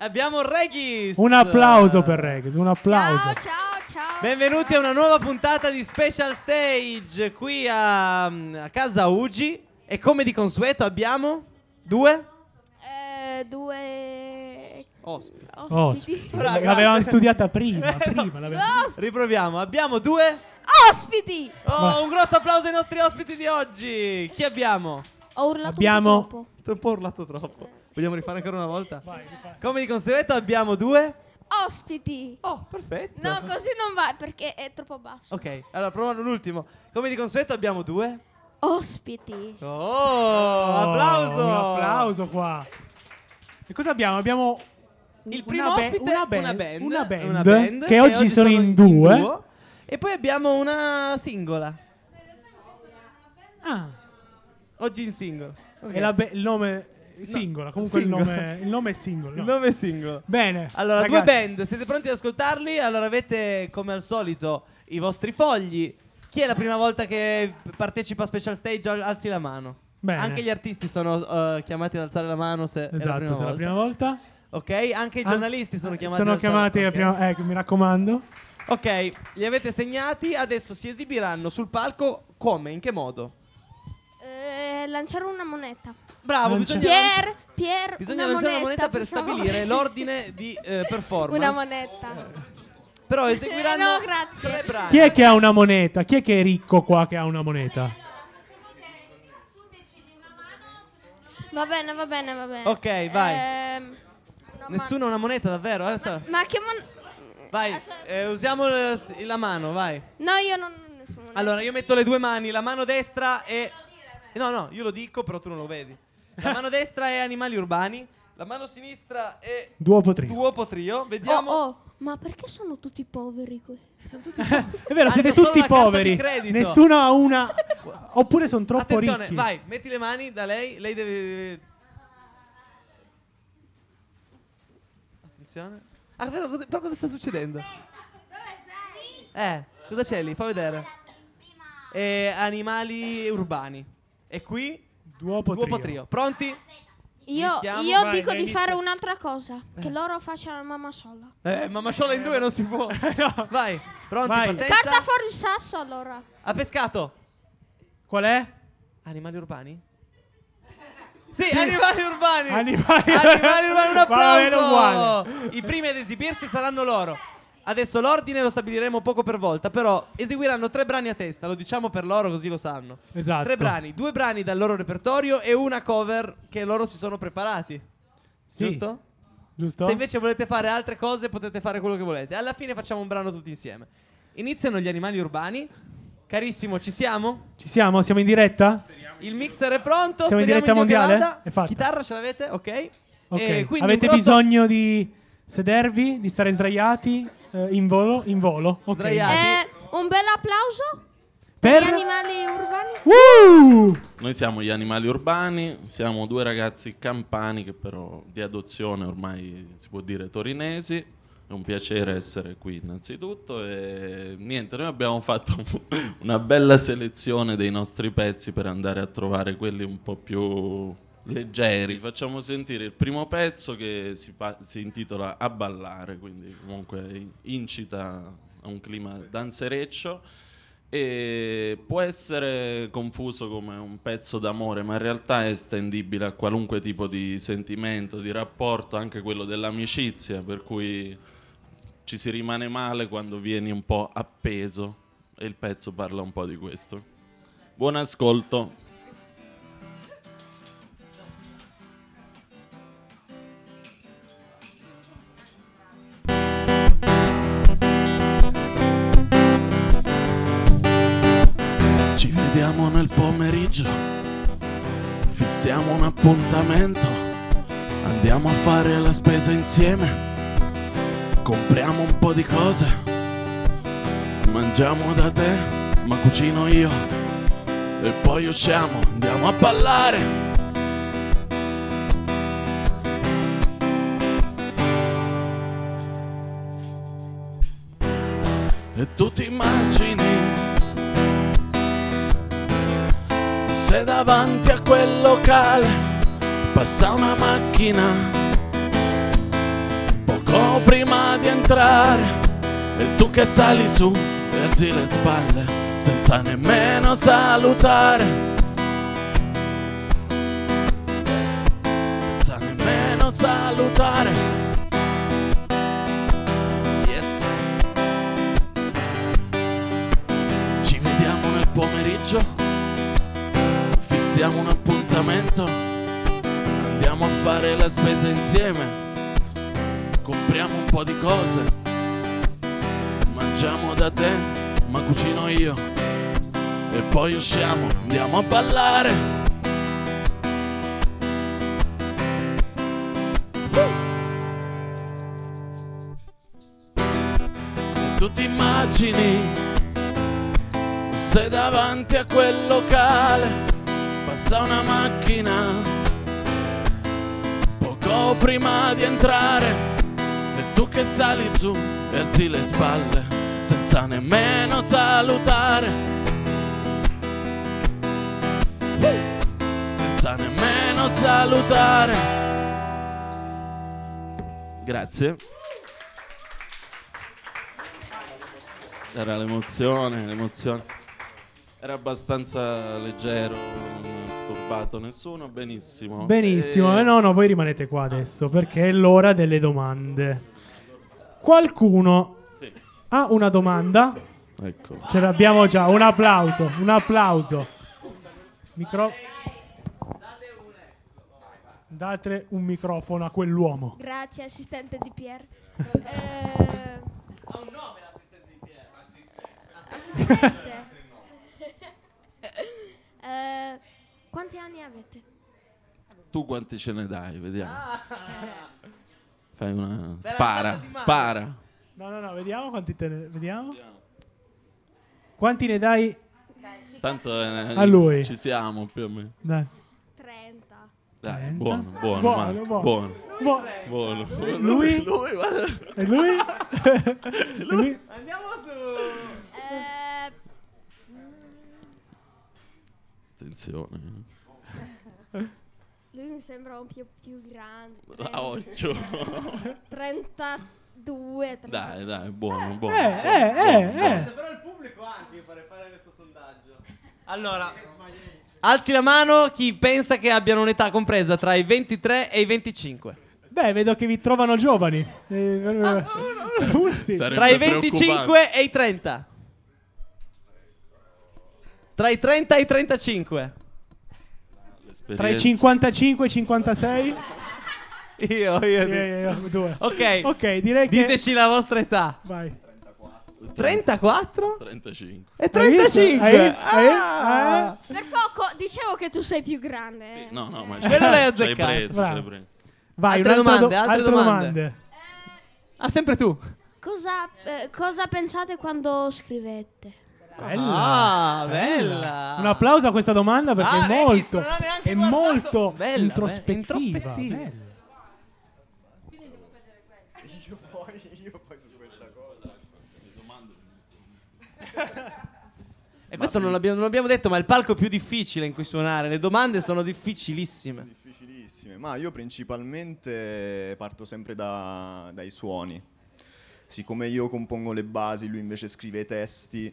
Abbiamo Regis. Un applauso per Regis, un applauso. Ciao, ciao, ciao. Benvenuti a una nuova puntata di Special Stage qui a, a casa Ugi. E come di consueto abbiamo due Eh, due ospiti. ospiti. Oh, l'avevamo studiata prima, prima l'avevamo- Riproviamo. Abbiamo due. ospiti! Oh, Vai. un grosso applauso ai nostri ospiti di oggi. Chi abbiamo? Ho urlato Abbiamo- un po' troppo. Ho un po' urlato troppo. Vogliamo rifare ancora una volta? Come di consueto abbiamo due. Ospiti! Oh, perfetto. No, così non va perché è troppo basso. Ok, allora proviamo l'ultimo. Come di consueto abbiamo due. Ospiti. Oh, applauso. Un applauso qua. E cosa abbiamo? Abbiamo Il una primo ba- ospite, una band, una band, una band una band che, oggi sono in due. duo. E poi abbiamo una singola. Ah, Oggi in singolo. Ok. e la be- il nome singola, comunque. Il, nome, il nome è singolo. Il no. nome è singolo. Bene. Allora, ragazzi, due band, siete pronti ad ascoltarli? Allora avete come al solito i vostri fogli. Chi è la prima volta che partecipa a Special Stage? Al- Alzi la mano. Bene. Anche gli artisti sono eh, chiamati ad alzare la mano se è la Esatto, prima se è la volta. prima volta. Ok, anche i Ah, giornalisti sono chiamati Sono ad alzare- chiamati ok. la prima- ecco, mi raccomando. Ok, li avete segnati, adesso si esibiranno sul palco come? In che modo? Eh, lanciare una moneta. Bravo, Non bisogna, Pier, Pier, bisogna una lanciare una moneta, moneta per stabilire l'ordine di eh, performance. Una moneta. Però eseguiranno No, grazie. tre brani. Chi è che ha una moneta? Chi è che è ricco qua che ha una moneta? Va bene, va bene, va bene. Ok, vai. Una Nessuno ha una moneta davvero? Adesso- man- Ma che mon... Vai, Aspetta. eh, usiamo l- la mano, vai. No, io non ho nessuno. Allora, io metto le due mani, la mano destra è... No, no, io lo dico, però tu non lo vedi. La mano destra è animali urbani, la mano sinistra è Duopo trio. duopo trio. Vediamo... Oh, oh, ma perché sono tutti poveri qui? Sono tutti... È vero, Hanno siete solo tutti carta poveri. di credito. Nessuno ha una. Oppure sono troppo Attenzione, ricchi. vai, metti le mani da lei, lei deve... Attenzione. Ah, però cosa, però cosa sta succedendo? Eh, cosa c'è lì? Fa vedere. Eh, animali urbani. E qui? Duopo, Duopo trio. trio. Pronti? Io, io Vai, dico vai, di mischia. fare un'altra cosa. Che loro facciano la mamma sola. Eh, mamma sciolla in due non si può. No. Vai, pronti, Vai. partenza. Carta fuori il sasso allora. Ha pescato. Qual è? Animali urbani? Sì, animali urbani. Animali- Animali urbani, un applauso. I primi ad esibirsi saranno loro. Adesso l'ordine lo stabiliremo poco per volta, però eseguiranno tre brani a testa, lo diciamo per loro così lo sanno. Esatto. Tre brani, due brani dal loro repertorio e una cover che loro si sono preparati. Sì. Giusto? Giusto? Se invece volete fare altre cose potete fare quello che volete. Alla fine facciamo un brano tutti insieme. Iniziano gli animali urbani. Carissimo, ci siamo? Ci siamo? Siamo in diretta? Il mixer è pronto. Siamo in diretta mondiale? È fatta. Chitarra ce l'avete? Ok. Ok. Quindi Avete grosso- bisogno di sedervi, di stare sdraiati eh, in volo? In volo. Ok. Eh, un bel applauso Per agli animali urbani. Uh! Noi siamo gli animali urbani, siamo due ragazzi campani che però di adozione ormai si può dire torinesi. È un piacere essere qui innanzitutto e niente, noi abbiamo fatto una bella selezione dei nostri pezzi per andare a trovare quelli un po' più leggeri. Facciamo sentire il primo pezzo che si, pa- si intitola A ballare, quindi comunque incita a un clima danzereccio e può essere confuso come un pezzo d'amore, ma in realtà è estendibile a qualunque tipo di sentimento, di rapporto, anche quello dell'amicizia, per cui ci si rimane male quando vieni un po' appeso e il pezzo parla un po' di questo. Buon ascolto. Pomeriggio, fissiamo un appuntamento, andiamo a fare la spesa insieme, compriamo un po' di cose, mangiamo da te, ma cucino io, e poi usciamo, andiamo a ballare. E tu ti immagini se davanti a quel locale passa una macchina entrare e tu che sali su alzi le spalle senza nemmeno salutare. Senza nemmeno salutare. Fissiamo un appuntamento. Andiamo a fare la spesa insieme. Compriamo un po' di cose. Mangiamo da te, ma cucino io. E poi usciamo, andiamo a ballare. E tu ti immagini se davanti a quel locale passa una macchina. Poco prima di entrare e tu che sali su e alzi le spalle senza nemmeno salutare. Senza nemmeno salutare. Grazie. Era l'emozione l'emozione. Era abbastanza leggero turbato nessuno benissimo Benissimo, E- eh, no, no, voi rimanete qua adesso perché è l'ora delle domande. Qualcuno Sì, ha una domanda? ecco Ce l'abbiamo già, un applauso, un applauso. Micro... Date un microfono a quell'uomo. Grazie, assistente di Pier. Eh, Ha un nome l'assistente di Pier. assistente. Eh, quanti anni avete? tu quanti ce ne dai vediamo fai una Bella spara spara No, no, no, vediamo quanti te ne... Vediamo. Quanti ne dai? tanto eh, A lui. ci siamo più o meno Dai. 30. dai Trenta. buono buono Buono, Marco, buono. buono Boh, buono Lui? guarda. E lui? Lui? Andiamo su. Eh, attenzione lui mi sembra un più, più grande. a occhio 32. 33. dai dai buono buono Eh, eh, eh, eh. Però il pubblico anche fare fare questo sondaggio. Allora, alzi la mano chi pensa che abbiano un'età compresa tra i 23 e i 25. Beh, vedo che vi trovano giovani. Eh, eh, sì. Sarebbe Tra i preoccupante. 25 e i 30. Tra i 30 e i 35. Tra i L'esperienza. 55 e i 56? Io, io. Io, io, io, due. Ok. Ok, direi che... Diteci la vostra età. Vai. 34 35 e Hai visto? 35. Hai- hai- Ah. Per poco dicevo che tu sei più grande. sì, no no ma Quello l'hai azzeccato. preso Vai, Altre domande, altre domande. Ah, sempre tu. Cosa, eh, cosa pensate quando scrivete? Bella. Ah, bella. Un applauso a questa domanda perché Ah, è molto, è guardato. molto Bella, bella, introspettiva. introspettiva. bella. E questo non l'abbiamo, non l'abbiamo detto, ma è il palco più difficile in cui suonare. Le domande sono difficilissime. Difficilissime, ma io principalmente parto sempre da- dai suoni. Siccome io compongo le basi, lui invece scrive i testi,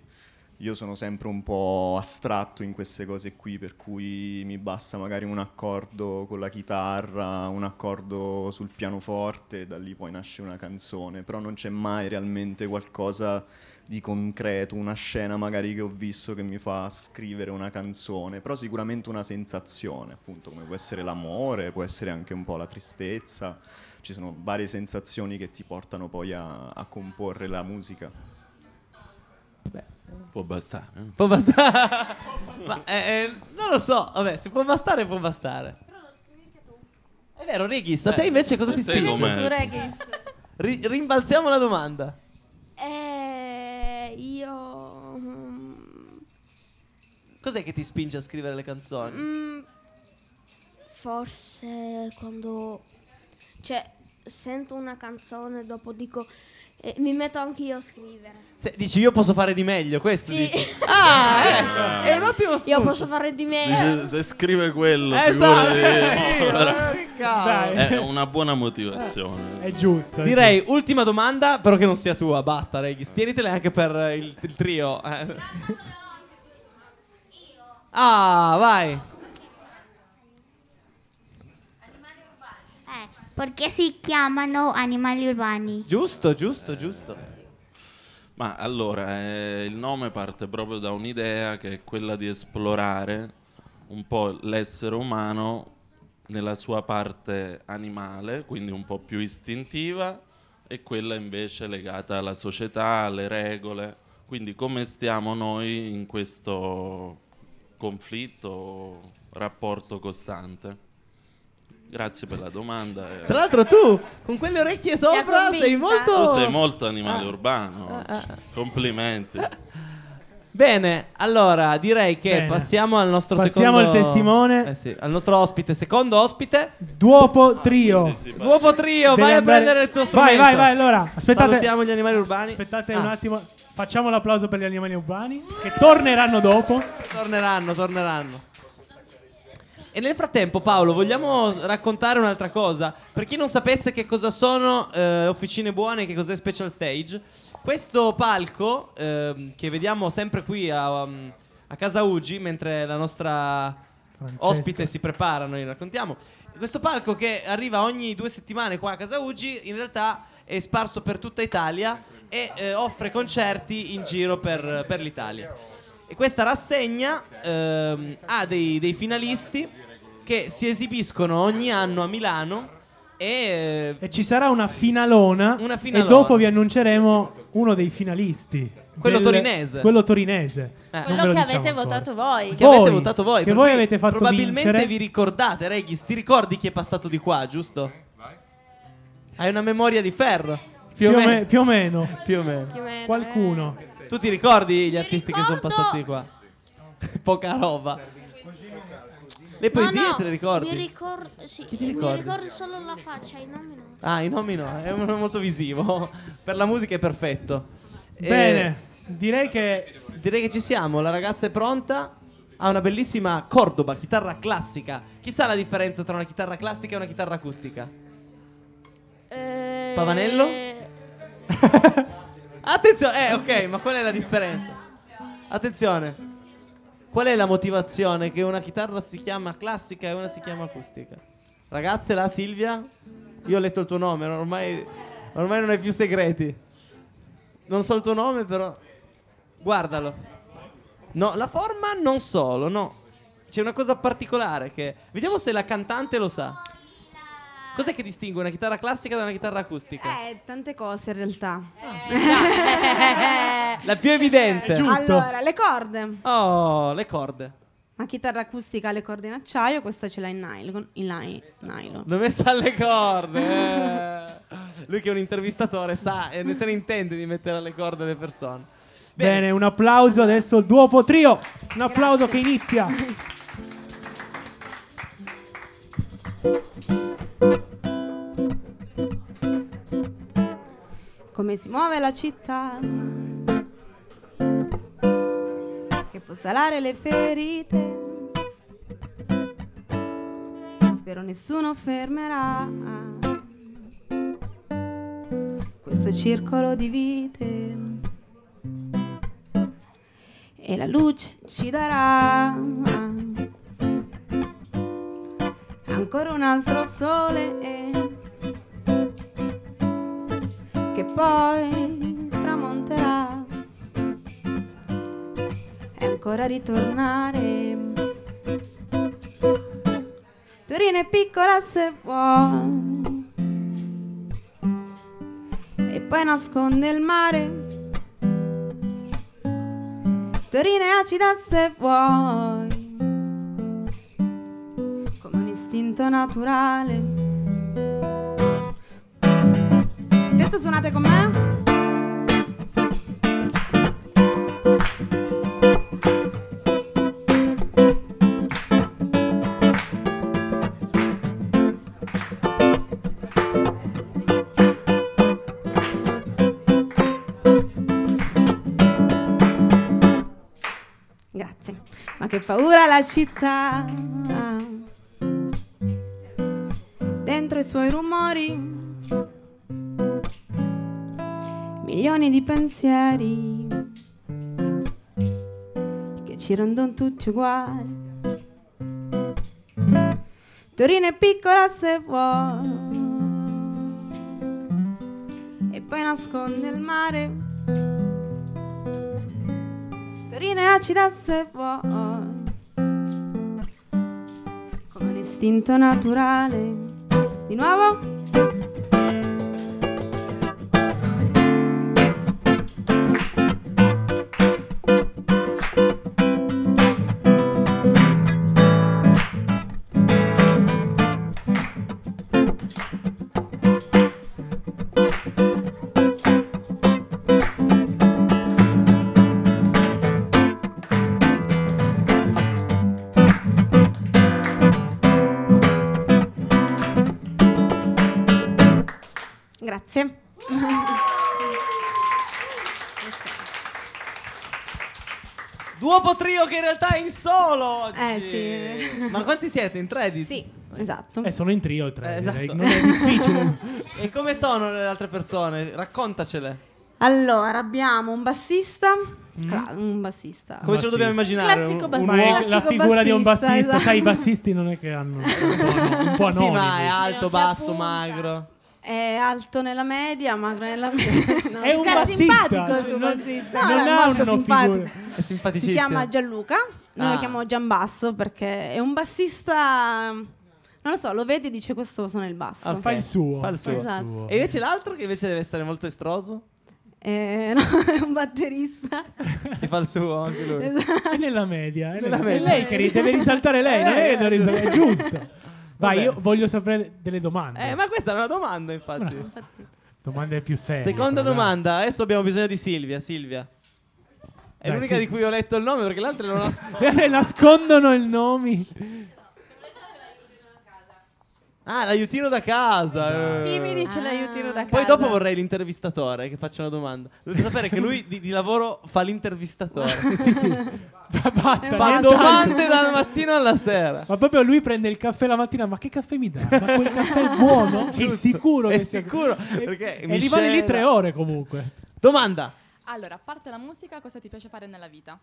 io sono sempre un po' astratto in queste cose qui, per cui mi basta magari un accordo con la chitarra, un accordo sul pianoforte, e da lì poi nasce una canzone, però non c'è mai realmente qualcosa di concreto, una scena magari che ho visto che mi fa scrivere una canzone, però sicuramente una sensazione, appunto, come può essere l'amore, può essere anche un po' la tristezza, ci sono varie sensazioni che ti portano poi a, a comporre la musica. Può bastare eh. Può bastare. ma eh, eh, non lo so. Vabbè, se può bastare, può bastare. È vero, Regis, a te Eh, invece cosa ti sai spinge? com'è? Tu, Regis. Ri- rimbalziamo la domanda. Eh, io... mm, Cos'è che ti spinge a scrivere le canzoni? mm, forse quando... Cioè, sento una canzone, dopo dico... eh, mi metto anch'io a scrivere. Se- dici io posso fare di meglio, questo Sì. dici. Ah, eh, è un ottimo spunto. Io posso fare di meglio. Dice, se scrive quello Esatto. figurati, Io, eh, cavolo. Dai. È una buona motivazione. È giusto. è Direi ultima domanda, però che non sia tua, basta Regis. Tienitele anche per il, il trio. eh. Ah, vai. Eh, perché si chiamano animali urbani? Giusto, giusto, giusto. Ma allora, eh, il nome parte proprio da un'idea che è quella di esplorare un po' l'essere umano nella sua parte animale, quindi un po' più istintiva, e quella invece legata alla società, alle regole. Quindi come stiamo noi in questo conflitto, rapporto costante? Grazie per la domanda. eh. Tra l'altro tu, con quelle orecchie sopra, sei molto... Tu sei molto animale Ah. urbano. Ah, ah. Complimenti. Bene, allora direi che Bene. passiamo al nostro Passiamo secondo... al testimone. Eh sì, al nostro ospite, secondo ospite. Duopo trio. Quindi si fa- Uopo trio, Devi vai a andare- prendere il tuo Vai, strumento. vai, vai. Allora, aspettate. Salutiamo gli animali urbani. Aspettate Ah, un attimo. Facciamo l'applauso per gli animali urbani che torneranno dopo. Torneranno, torneranno. E nel frattempo, Paolo, vogliamo raccontare un'altra cosa? Per chi non sapesse che cosa sono eh, Officine Buone, che cos'è Special Stage, questo palco ehm, che vediamo sempre qui a, um, a casa Ugi, mentre la nostra Francesca. ospite si prepara, noi raccontiamo. Questo palco che arriva ogni due settimane qua a casa Ugi, in realtà è sparso per tutta Italia e eh, offre concerti in giro per, per l'Italia. E questa rassegna ehm, ha dei, dei finalisti che si esibiscono ogni anno a Milano e E ci sarà una finalona. Una finalona. E dopo vi annunceremo uno dei finalisti. Quello torinese. Quello torinese. Eh. Quello che diciamo avete ancora. votato voi. che Voi, avete votato voi. che voi avete fatto Probabilmente vincere. vi ricordate, Regis, ti ricordi chi è passato di qua, giusto? Hai una memoria di ferro. Più, Più, o me- più o meno. Più o meno. Più o meno, Qualcuno. Tu ti ricordi gli Mi artisti che sono passati di qua? Poca roba. Le poesie no, no, te le ricordi? Mi ricordo, sì, Chi ti mi ricordi? ricordo solo la faccia, i nomi no. Ah, i nomi no, è molto visivo. per la musica è perfetto. Eh, Bene. Direi che direi che ci siamo, la ragazza è pronta. Ha una bellissima Cordoba, chitarra classica. Chissà la differenza tra una chitarra classica e una chitarra acustica? Eh, Pavanello? Attenzione, eh, ok, ma qual è la differenza? Attenzione. Qual è la motivazione che una chitarra si chiama classica e una si chiama acustica? Ragazze, là Silvia? Io ho letto il tuo nome, ormai, ormai non hai più segreti. Non so il tuo nome, però. Guardalo. No, la forma non solo, no. C'è una cosa particolare che. Vediamo se la cantante lo sa. Cos'è che distingue una chitarra classica da una chitarra acustica? Eh, tante cose in realtà. La più evidente. È giusto. Allora, le corde. Oh, le corde. La chitarra acustica ha le corde in acciaio, questa ce l'ha in nylon. In li- nylon. Dove sta le corde? Eh. Lui che è un intervistatore sa e ne se ne intende di mettere alle corde le persone. Bene, un applauso adesso il Duopo Trio. Un applauso che inizia. Come si muove la città? Che può salare le ferite. Spero nessuno fermerà questo circolo di vite. E la luce ci darà ancora un altro sole poi tramonterà e ancora ritornare. Torino è piccola se vuoi e poi nasconde il mare. Torino è acida se vuoi come un istinto naturale. Adesso suonate con me? Grazie. Ma che paura la città. suoi rumori, milioni di pensieri che ci rendono tutti uguali. Torino è piccola se vuoi e poi nasconde il mare. Torino è acida se vuoi come un istinto naturale. Di nuovo? Trio che in realtà è in solo oggi. Eh, sì. Ma quanti siete? In tre? di- Sì, esatto. Eh, sono in trio tre, Eh, esatto. Non è difficile. E come sono le altre persone? Raccontacele. Allora, abbiamo un bassista. cla- un bassista. Come ce lo dobbiamo immaginare? Classico Un- bassista. un Ma è uomo- la classico figura di un bassista, bassista. esatto. Sai, i bassisti non è che hanno un po', no- un po' Sì, ma è alto, basso, punta. magro. È alto nella media, magro nella media. No, È un Sei bassista. simpatico il tuo non- bassista. No, non è ha molto una simpatico. figura. È Si simpaticissimo. chiama Gianluca, noi Ah. lo chiamiamo Gianbasso perché è un bassista. Non lo so, lo vedi e dice questo suona il basso. Ah, Fa il suo. Fa il suo. Esatto. E invece l'altro che invece deve essere molto estroso? Eh, no, è un batterista. Che fa il suo anche lui. Esatto. È nella media. È, Nella è media. lei che ri- deve risaltare lei, non è che deve risaltare- è giusto. Vai, io voglio sapere delle domande. Eh, ma questa è una domanda, infatti. Domande più serie. Seconda però, domanda. Adesso abbiamo bisogno di Silvia. Silvia. È Dai, l'unica sì. di cui ho letto il nome perché le altre non ho. dai. Eh, nascondono i nomi. Ah, l'aiutino da casa. eh. Chi mi dice l'aiutino da casa? Poi dopo vorrei l'intervistatore che faccia una domanda. Dovete sapere che lui di, di lavoro fa l'intervistatore. sì, sì. Ba- Basta. fa niente domande dal mattino alla sera. Ma proprio lui prende il caffè la mattina, ma che caffè mi dà? Ma quel caffè è buono? è sicuro È sicuro, E- perché E mi rimane lì tre ore comunque. Domanda. Allora, a parte la musica, cosa ti piace fare nella vita?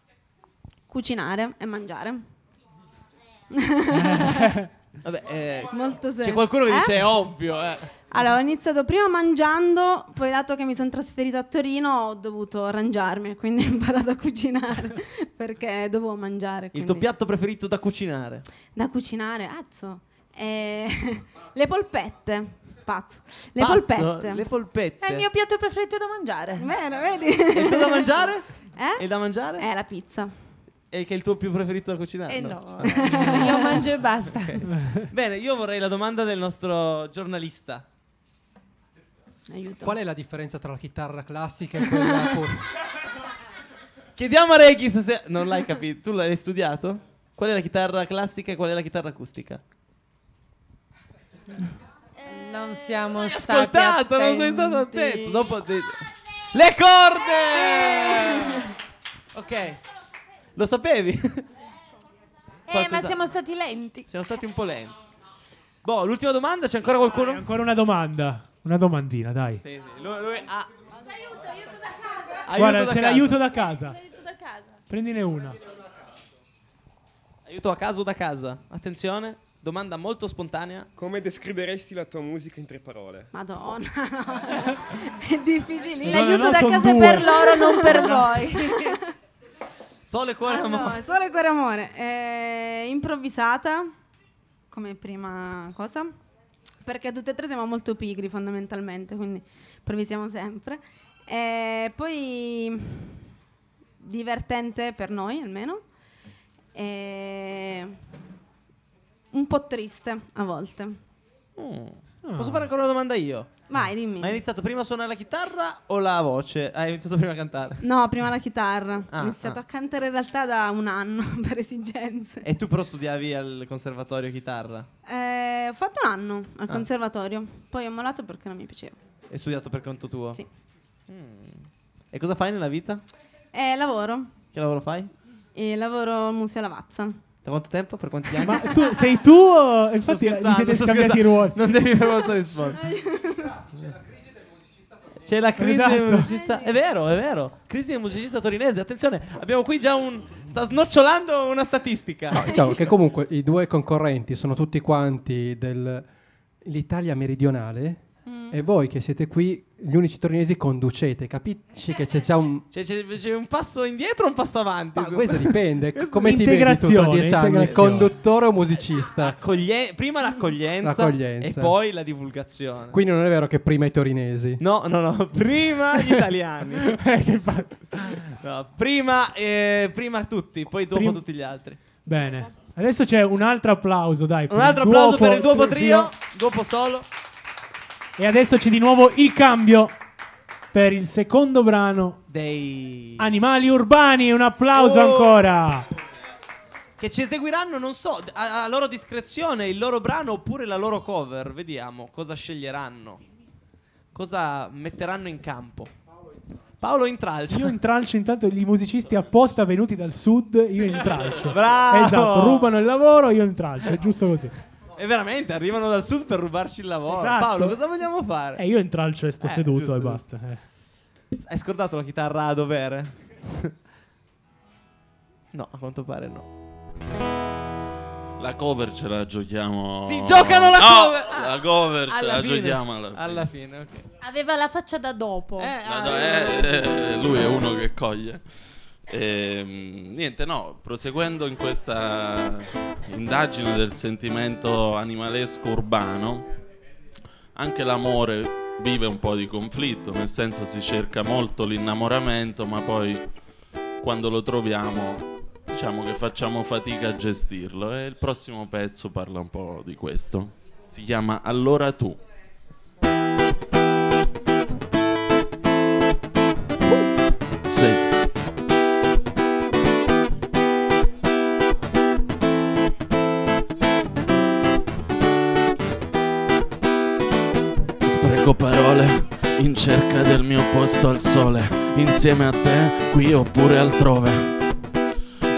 Cucinare e mangiare. Vabbè, eh, Molto semplice. c'è qualcuno che Eh? dice è ovvio. Eh. Allora, ho iniziato prima mangiando, poi dato che mi sono trasferita a Torino ho dovuto arrangiarmi, quindi ho imparato a cucinare perché dovevo mangiare. Il quindi- tuo piatto preferito da cucinare? Da cucinare, azzo. Eh, le polpette, pazzo. Le Pazzo? polpette. Le polpette. È il mio piatto preferito da mangiare. Bene, vedi? E il tuo da mangiare? Eh? E da mangiare? Eh, la pizza. E che è il tuo più preferito da cucinare? Eh no, io mangio e basta. Bene, io vorrei la domanda del nostro giornalista. Aiuto. Qual è la differenza tra la chitarra classica e quella con... Chiediamo a Regis se... Non l'hai capito. Tu l'hai studiato? Qual è la chitarra classica e qual è la chitarra acustica? Non siamo Hai stati ascoltato, non sei stato attenti. attento. Dopo ti- Le corde! ok. Lo sapevi? Eh, ma siamo stati lenti. Siamo stati un po' lenti. Boh, l'ultima domanda, c'è ancora qualcuno? Dai, ancora una domanda. Una domandina, dai. Sì, sì, Lui, lui ha... Guarda, da c'è casa. l'aiuto da casa. Aiuto da casa. Prendine una. Aiuto a casa o da casa. Attenzione, domanda molto spontanea. Come descriveresti la tua musica in tre parole? Madonna, no. è difficile. L'aiuto no, da son casa è due. per loro, non per voi. Sole, cuore, Ah, amore. no, solo cuore amore. Eh, improvvisata come prima cosa. Perché tutte e tre siamo molto pigri fondamentalmente, quindi improvvisiamo sempre. E poi divertente per noi almeno. E un po' triste a volte. Mm. Ah. Posso fare ancora una domanda io? Vai, dimmi. Hai iniziato prima a suonare la chitarra o la voce? Hai iniziato prima a cantare. No, prima la chitarra. Ah, Ho iniziato ah. a cantare in realtà da un anno per esigenze. E tu però studiavi al conservatorio chitarra. Eh, ho fatto un anno al Ah. conservatorio, poi ho mollato perché non mi piaceva. Hai studiato per conto tuo? Sì. E cosa fai nella vita? Eh, lavoro, Che lavoro fai? e lavoro al Museo Lavazza. Da quanto tempo? Per quanti anni? Ma tu, sei tu o... Sto Infatti vi scherzando, siete scambiati i ruoli. Non devi per forza rispondere. C'è la crisi del Esatto. musicista. È vero, è vero. Crisi del musicista torinese. Attenzione, abbiamo qui già un. Sta snocciolando una statistica. No, diciamo che comunque i due concorrenti sono tutti quanti dell'Italia meridionale Mm. e voi che siete qui, gli unici torinesi, conducete. Capisci che c'è già un... Cioè, c'è, c'è un passo indietro o un passo avanti? Ma questo dipende. Come ti vedi tu tra dieci anni? Conduttore o musicista? Accoglie- prima l'accoglienza, L'accoglienza. e poi la divulgazione. Quindi non è vero che prima i torinesi. No, no, no, prima gli italiani. Eh, No, prima, eh, prima tutti, poi dopo Prim- tutti gli altri. Bene. Adesso c'è un altro applauso, dai. Un altro applauso per il duopo trio, duopo solo. E adesso c'è di nuovo il cambio per il secondo brano. Dei Animali urbani, un applauso Oh! ancora. che ci eseguiranno, non so, a, a loro discrezione, il loro brano oppure la loro cover. Vediamo cosa sceglieranno. Cosa metteranno in campo. Paolo intralcia. Io intralcio intanto i musicisti apposta venuti dal sud, io intralcio. Bravo! Esatto, rubano il lavoro, io intralcio, è giusto così. E veramente arrivano dal sud per rubarci il lavoro. Esatto. Paolo, cosa vogliamo fare? E io intralcio e sto Eh, seduto giusto, e basta. eh. Hai scordato la chitarra a dovere? no, a quanto pare no. La cover ce la giochiamo. Si giocano la No, cover! Ah, La cover ce la fine. giochiamo alla fine. Alla fine, ok. Aveva la faccia da dopo. Eh, ah, no, eh, eh, lui è uno che coglie. Ehm, niente, no, proseguendo in questa indagine del sentimento animalesco urbano, anche l'amore vive un po' di conflitto, nel senso si cerca molto l'innamoramento, ma poi quando lo troviamo diciamo che facciamo fatica a gestirlo e il prossimo pezzo parla un po' di questo. Si chiama Allora tu. Spreco parole in cerca del mio posto al sole, insieme a te, qui oppure altrove.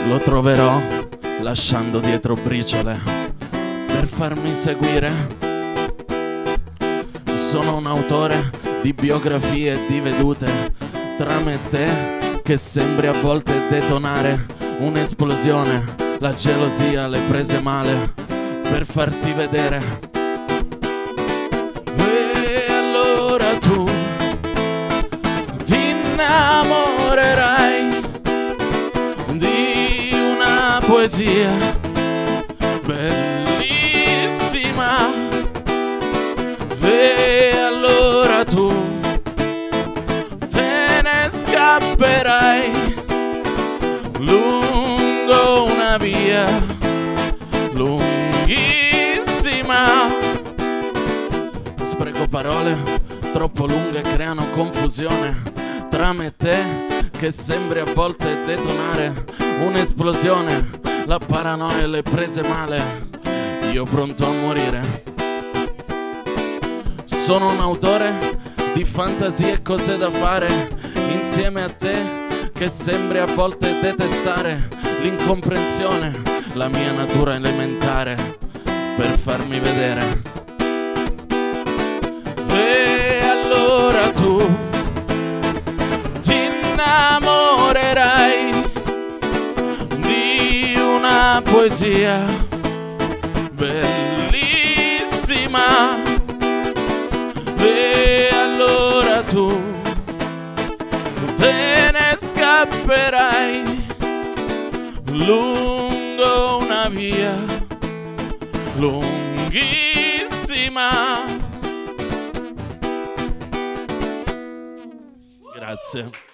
Lo troverò lasciando dietro briciole per farmi seguire. Sono un autore di biografie e di vedute, tra me e te che sembri a volte detonare un'esplosione, la gelosia le prese male per farti vedere. Innamorerai di una poesia bellissima. E allora tu te ne scapperai lungo una via lunghissima. Spreco parole troppo lunghe creano confusione tra me e te che sembri a volte detonare un'esplosione. La paranoia le prese male, io pronto a morire. Sono un autore di fantasie e cose da fare insieme a te che sembri a volte detestare l'incomprensione, la mia natura elementare per farmi vedere. Innamorerai di una poesia bellissima. E allora tu te ne scapperai lungo una via lunghissima. Grazie.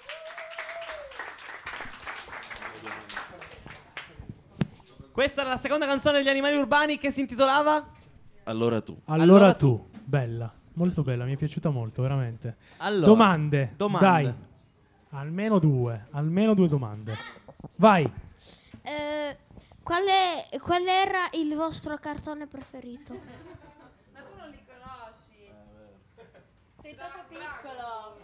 Questa era la seconda canzone degli animali urbani che si intitolava Allora tu. Allora, Allora tu. bella, molto bella, mi è piaciuta molto, veramente. Allora, domande, domande. dai. Almeno due, almeno due domande. Vai. Eh, qual, è- qual era il vostro cartone preferito? Ma tu non li conosci. Sei troppo piccolo.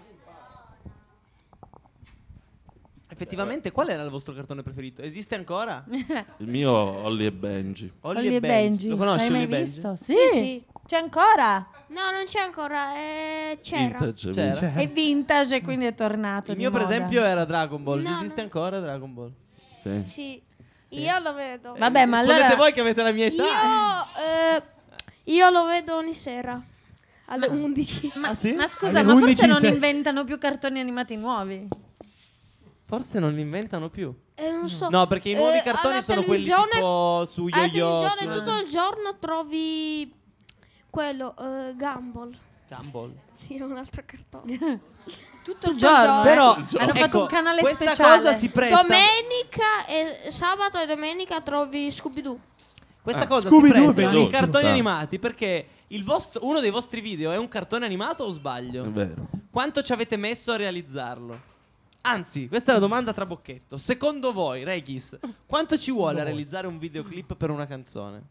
Effettivamente, qual era il vostro cartone preferito? Esiste ancora? Il mio Ollie e Benji. Ollie e Benji. Lo conosci L'hai mai Benji? visto? Sì. Sì, sì. C'è ancora? No, non c'è ancora. eh, c'era. Vintage, C'era. vintage. È vintage quindi è tornato. Il mio, per moda. esempio, era Dragon Ball. No, Esiste ancora Dragon Ball? Sì. Sì. Io lo vedo. Vabbè, ma allora. voi che avete la mia età. Io, eh, io lo vedo ogni sera alle 11. Ma, Ah, sì? ma scusa, Alle ma 11 forse non inventano più cartoni animati nuovi? Forse non li inventano più. Eh, non so. No, perché i nuovi Eh, cartoni alla sono quelli televisione- tipo su Alla yo-yo. televisione su- tutto il giorno trovi quello, eh, Gumball. Gumball. Sì, è un altro cartone. Tutto il giorno. giorno. Però Hanno ecco, fatto un canale questa speciale. cosa si presta. Domenica e sabato e domenica trovi Scooby-Doo. Questa Ah, cosa Scooby-Doo si presta ai bellissimo. cartoni animati perché il vostro- uno dei vostri video è un cartone animato o sbaglio? È vero. Quanto ci avete messo a realizzarlo? Anzi, questa è la domanda tra bocchetto. Secondo voi, Regis, quanto ci vuole a realizzare un videoclip per una canzone?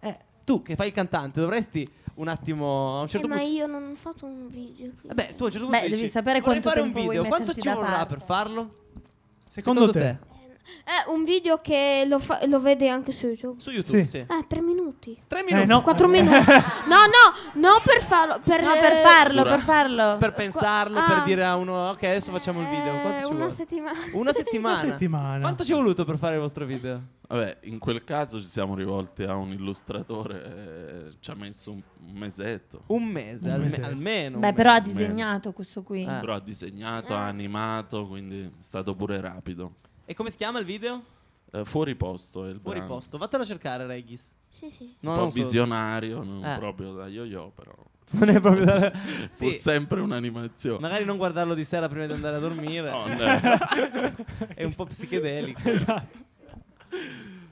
Eh, tu che fai il cantante dovresti un attimo a un certo Eh, ma punto io non ho fatto un video. quindi- Vabbè, tu a un certo punto Beh, devi dici, sapere "Vorrei quanto fare un tempo vuoi video, quanto ci vorrà parte?" per farlo? Secondo te? Eh, un video che lo, fa- lo vede anche su YouTube. Su YouTube, Sì. sì. Ah, tre minuti. Tre Eh, minuti no. Quattro minuti. No, no, no per farlo. Per, No, per eh, farlo, per farlo. per pensarlo, Ah. per dire a uno ok, adesso facciamo il video. eh, Quanto ci una vuole? settimana. Una settimana. Una settimana. Quanto ci è voluto per fare il vostro video? Vabbè, in quel caso ci siamo rivolti a un illustratore, eh, ci ha messo un, mesetto. Un mese, Un alme- mese. almeno. un Beh, però ha disegnato questo qui. Ah. Però ha disegnato, ha animato, quindi è stato pure rapido. E come si chiama il video? Eh, fuori posto è il Fuori brano. posto. Vattelo a cercare, Regis. Sì, sì. No, un po' non solo- visionario, non Eh. proprio da yo-yo, però. Non è proprio da... Pur sì, sempre un'animazione. magari non guardarlo di sera prima di andare a dormire. No, no. è un po' psichedelico.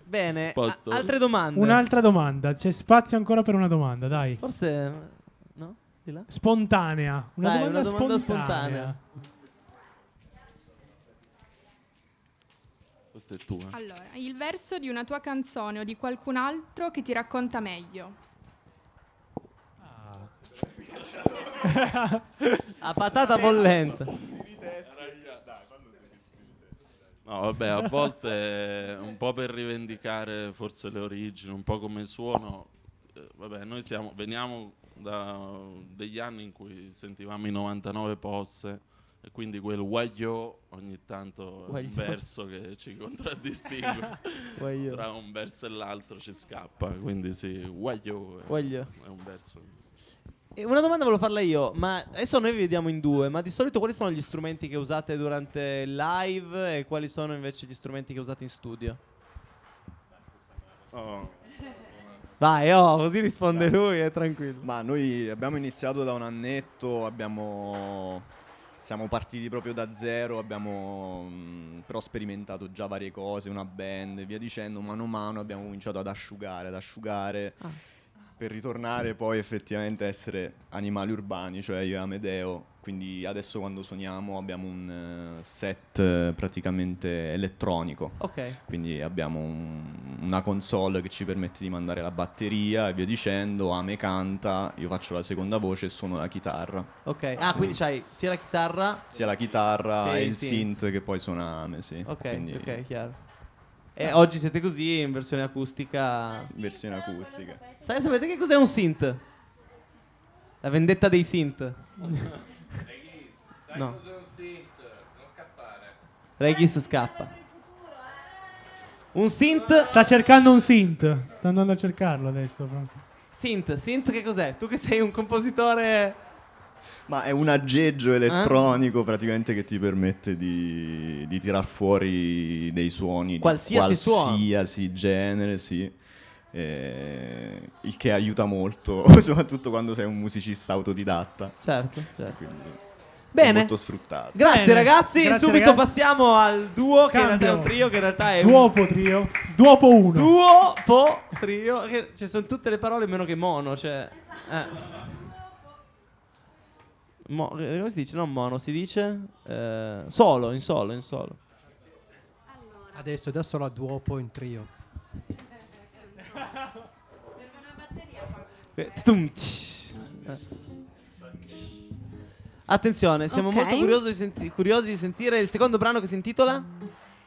Bene, a- Posto. altre domande. Un'altra domanda. C'è spazio ancora per una domanda, dai. Forse no? Di là? Spontanea. Una Dai, domanda, una domanda spontanea. Questa è tua. Allora, il verso di una tua canzone o di qualcun altro che ti racconta meglio. A patata bollente. No, vabbè, a volte un po' per rivendicare forse le origini, un po' come suono. eh, vabbè, noi siamo, veniamo da degli anni in cui sentivamo i 99 posse e quindi quel guaglio ogni tanto è un verso che ci contraddistingue. Tra un verso e l'altro ci scappa, quindi sì, guaglio è, è un verso. Una domanda volevo farla io, ma adesso noi vi vediamo in due, ma di solito quali sono gli strumenti che usate durante il live e quali sono invece gli strumenti che usate in studio? Oh, Vai, oh, così risponde lui, è tranquillo. Ma noi abbiamo iniziato da un annetto, abbiamo, siamo partiti proprio da zero, abbiamo mh, però sperimentato già varie cose, una band e via dicendo, mano a mano abbiamo cominciato ad asciugare, ad asciugare per ritornare poi effettivamente a essere animali urbani, cioè io e Amedeo. Quindi adesso quando suoniamo abbiamo un eh, set eh, praticamente elettronico. Ok. Quindi abbiamo un- una console che ci permette di mandare la batteria e via dicendo. Ame canta, io faccio la seconda voce e suono la chitarra. Ok. Ah, quindi c'hai sia la chitarra. Sia la chitarra E e il synth. synth che poi suona Ame, sì. Ok, Quindi ok, chiaro. E oggi siete così in versione acustica. versione acustica. Sai, sapete che cos'è un synth? La vendetta dei synth. No. Regis scappa. Un synth. Sta cercando un synth. Sta andando a cercarlo adesso. Synth, synth che cos'è? Tu che sei un compositore. Ma è un aggeggio elettronico praticamente che ti permette di, di tirar fuori dei suoni di Qualsiasi suono. qualsiasi genere, sì. Eh, il che aiuta molto, soprattutto quando sei un musicista autodidatta. Certo, certo. Quindi Bene. molto sfruttato. Grazie Bene, ragazzi. grazie, Subito ragazzi. passiamo al duo, che in realtà è un Cambio. trio, che in realtà è un Duopo trio. Duopo 1. duo, po, trio. Che ci sono tutte le parole meno che mono. Cioè, eh. Mo- come si dice? Non mono, si dice eh, solo, in solo, in solo. Adesso da solo a duopo in trio. Eh, tum, tsh. Eh. Attenzione, siamo Ok. molto curiosi di, senti- curiosi di sentire il secondo brano che si intitola.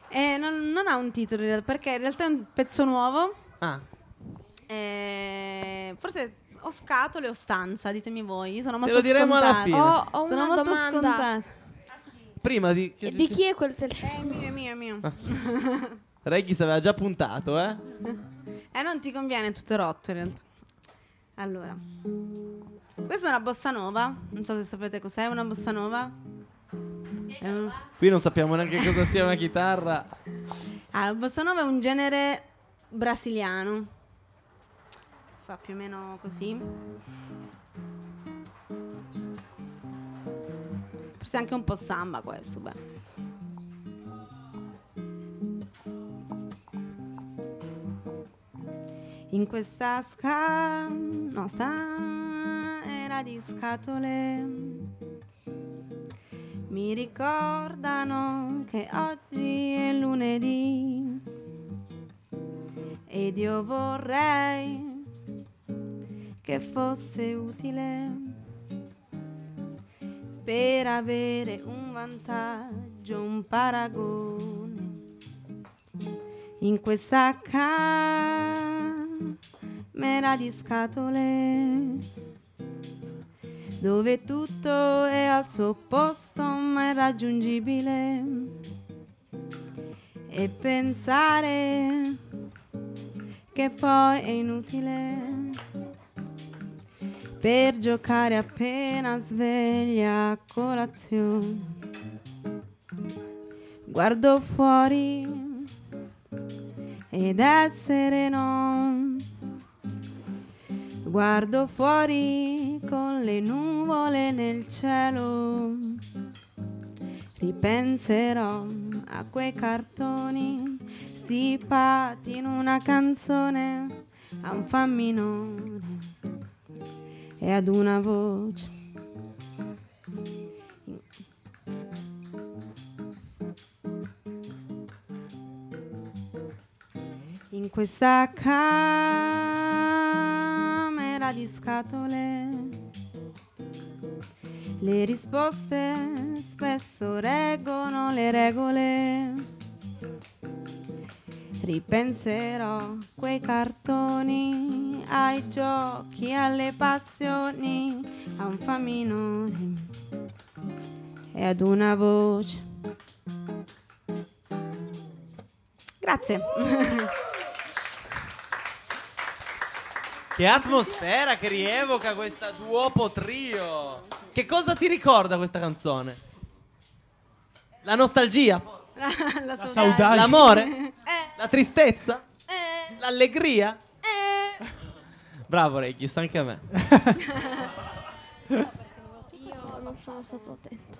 Eh, non, non ha un titolo perché in realtà è un pezzo nuovo. Ah, Eh, forse o scatole o stanza, ditemi voi. Io sono molto lo diremo alla scontata. fine. Ho, ho Sono una molto domanda. scontata. prima di. E Di chi è quel telefono? È mio, è mio, è mio. Regis aveva già puntato, eh? Eh, non ti conviene tutto rotto in realtà. Allora, questa è una bossa nova. Non so se sapete cos'è una bossa nova. Un- Qui non sappiamo neanche cosa sia una chitarra. Ah, la bossa nova è un genere brasiliano. Fa più o meno così. Forse anche un po' samba questo, beh. In questa sca... no, sta... di scatole. Mi ricordano che oggi è lunedì ed io vorrei che fosse utile per avere un vantaggio, un paragone in questa camera di scatole dove tutto è al suo posto ma è raggiungibile. E pensare che poi è inutile. Per giocare appena sveglia a colazione. Guardo fuori ed è sereno Guardo fuori con le nuvole nel cielo. Ripenserò a quei cartoni stipati in una canzone, a un fa minore e ad una voce. In questa camera di scatole le risposte spesso reggono le regole. Ripenserò quei cartoni, ai giochi, alle passioni, a un fa minore e ad una voce. Grazie. Che atmosfera che rievoca questa duopo trio. Che cosa ti ricorda questa canzone? La nostalgia? forse? La saudade. L'amore? La tristezza? L'allegria? Eh. Bravo Regis, anche a me. Io non sono stato attento.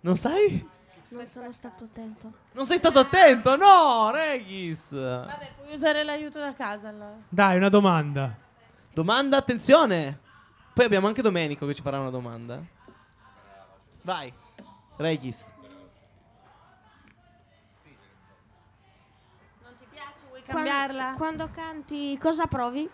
Non sai? Non sono stato attento. Non sei stato attento? No, Regis. Vabbè, puoi usare l'aiuto da casa allora. Dai, una domanda. Domanda, attenzione. Poi abbiamo anche Domenico che ci farà una domanda. Vai, Regis. Non ti piace? Vuoi Quando- cambiarla? Quando, canti, cosa provi?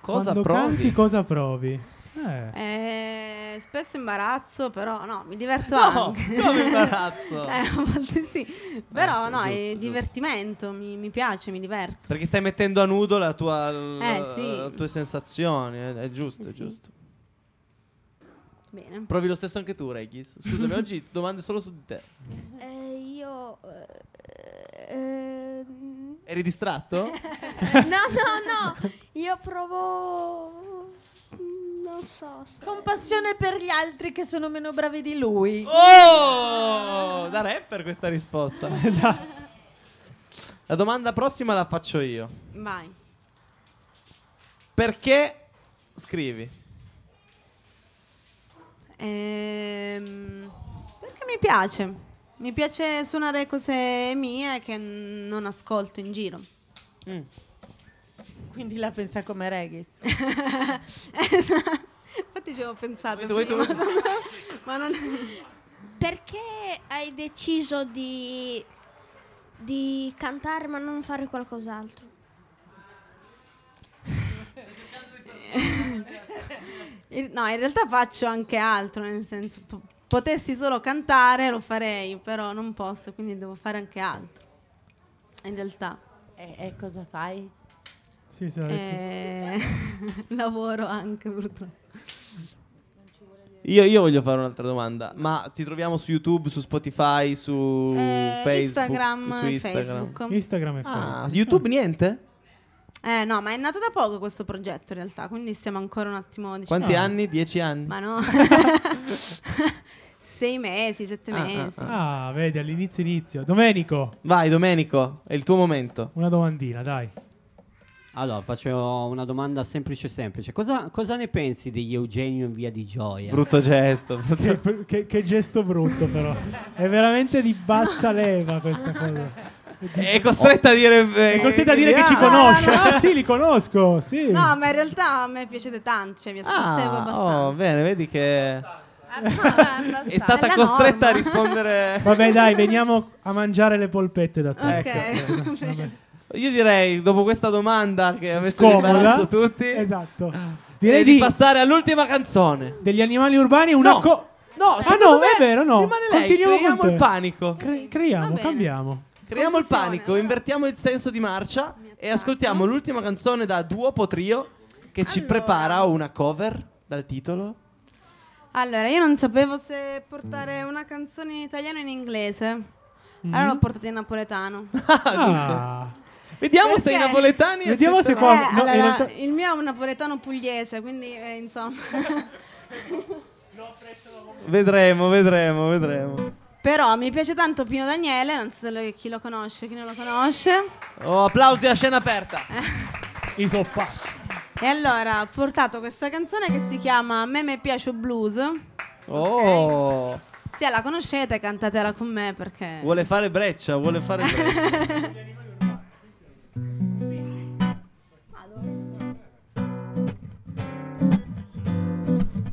Cosa Quando provi? canti, cosa provi? Eh. Eh, spesso imbarazzo, però no, mi diverto No, anche. come imbarazzo? eh, a volte sì. Però sì, no, giusto, è giusto. divertimento, mi, mi piace, mi diverto. Perché stai mettendo a nudo la tua, Eh, sì. le tue sensazioni. È, è giusto, Eh, è sì. giusto. Bene. Provi lo stesso anche tu, Regis. Scusami, oggi domande solo su di te. Eh, io... eh, eh, Eri distratto? no, no, no. Io provo... Non so. Compassione per gli altri che sono meno bravi di lui. Oh! Da rapper questa risposta. La domanda prossima la faccio io. Vai. Perché scrivi? Ehm, perché mi piace. Mi piace suonare cose mie che non ascolto in giro. Mm. Quindi la pensa come Regis. Infatti ci avevo pensato. Prima, vuoi tu? ma non... Perché hai deciso di, di cantare ma non fare qualcos'altro? No, in realtà faccio anche altro, nel senso po- potessi solo cantare lo farei, però non posso, quindi devo fare anche altro. In realtà. E, e cosa fai? Sì, sì. Eh, lavoro anche purtroppo. Io, io voglio fare un'altra domanda. Ma ti troviamo su YouTube, su Spotify, su Eh, Facebook? Instagram su e Instagram. Facebook. Instagram e Ah, Facebook. YouTube niente? Eh no, ma è nato da poco questo progetto in realtà, quindi stiamo ancora un attimo diciamo, Quanti anni? Dieci anni? Ma no. Sei mesi, sette Ah, ah, mesi. Ah, vedi, all'inizio inizio. Domenico, Vai, Domenico, è il tuo momento. una domandina, dai. Allora, faccio una domanda semplice semplice. Cosa, cosa ne pensi degli Eugenio in via di Gioia? Brutto gesto. Che, che- che gesto brutto, però. È veramente di bassa leva questa cosa. È costretta a dire. È costretta a dire che ci ah, conosce. no. Ah, sì, li conosco. Sì. No, ma in realtà a me piacete tanto, cioè mi seguo Ah, abbastanza. oh, bene, vedi che Abbastanza. è stata costretta a rispondere. Vabbè, dai, veniamo a mangiare le polpette da te. Ok. Ecco. Io direi, dopo questa domanda che ha messo in Scomoda. imbarazzo tutti, Esatto. direi Direi di di passare all'ultima canzone. degli animali urbani una No. co- No, ah no, me è vero, no. rimane lei, Continuiamo creiamo con il panico. Cre- creiamo, cambiamo. Creiamo il panico, invertiamo il senso di marcia e ascoltiamo l'ultima canzone da duo po' trio che ci Allora. prepara una cover dal titolo. Allora, io non sapevo se portare una canzone in italiano o in inglese. Allora l'ho portata in napoletano. Ah. Vediamo se i Perché? napoletani Vediamo se qua- Eh, no, allora, realtà- il mio è un napoletano pugliese, quindi eh, insomma. Vedremo, vedremo, vedremo. Però mi piace tanto Pino Daniele, non so chi lo conosce, chi non lo conosce. Oh, applausi a scena aperta. I so pazzi. E allora ho portato questa canzone che si chiama Me me piace blues. Oh, Se la conoscete, cantatela con me perché... vuole fare breccia, vuole fare breccia.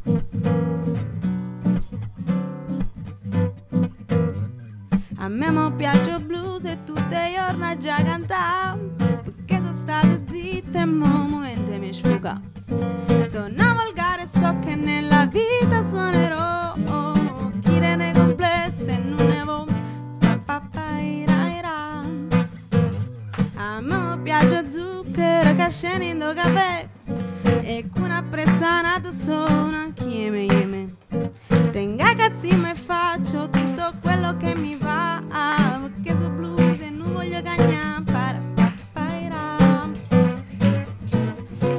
A me mi piace il blues e tutte le giorni già cantare Perché sono stata zitta e mo momento mi sfuga Sono volgare e so che nella vita suonerò Chi ne complesse non ne vo pa, pa, ira, ira. A me piace zucchero che scende in do caffè E con una pressanata sono anche me, me Tenga cazzi me faccio tutto quello che mi va. Perché so blues e non voglio paira.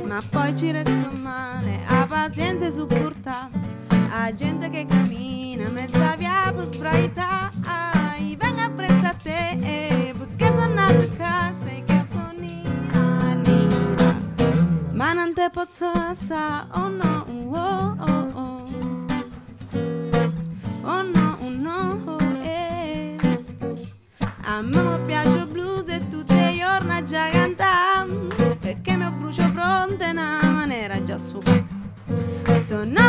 Ma poi ci resto male A pazienza e supporta. A gente che cammina Mezza via per sbraitare Venga presto a te Perché sono nato a casa Ma non te posso assare Oh no, oh, oh, oh Oh no, oh no, eh. A me mi piace il blues e tutte le giorni già cantam Perché mi brucio fronte una maniera già sfugata Sono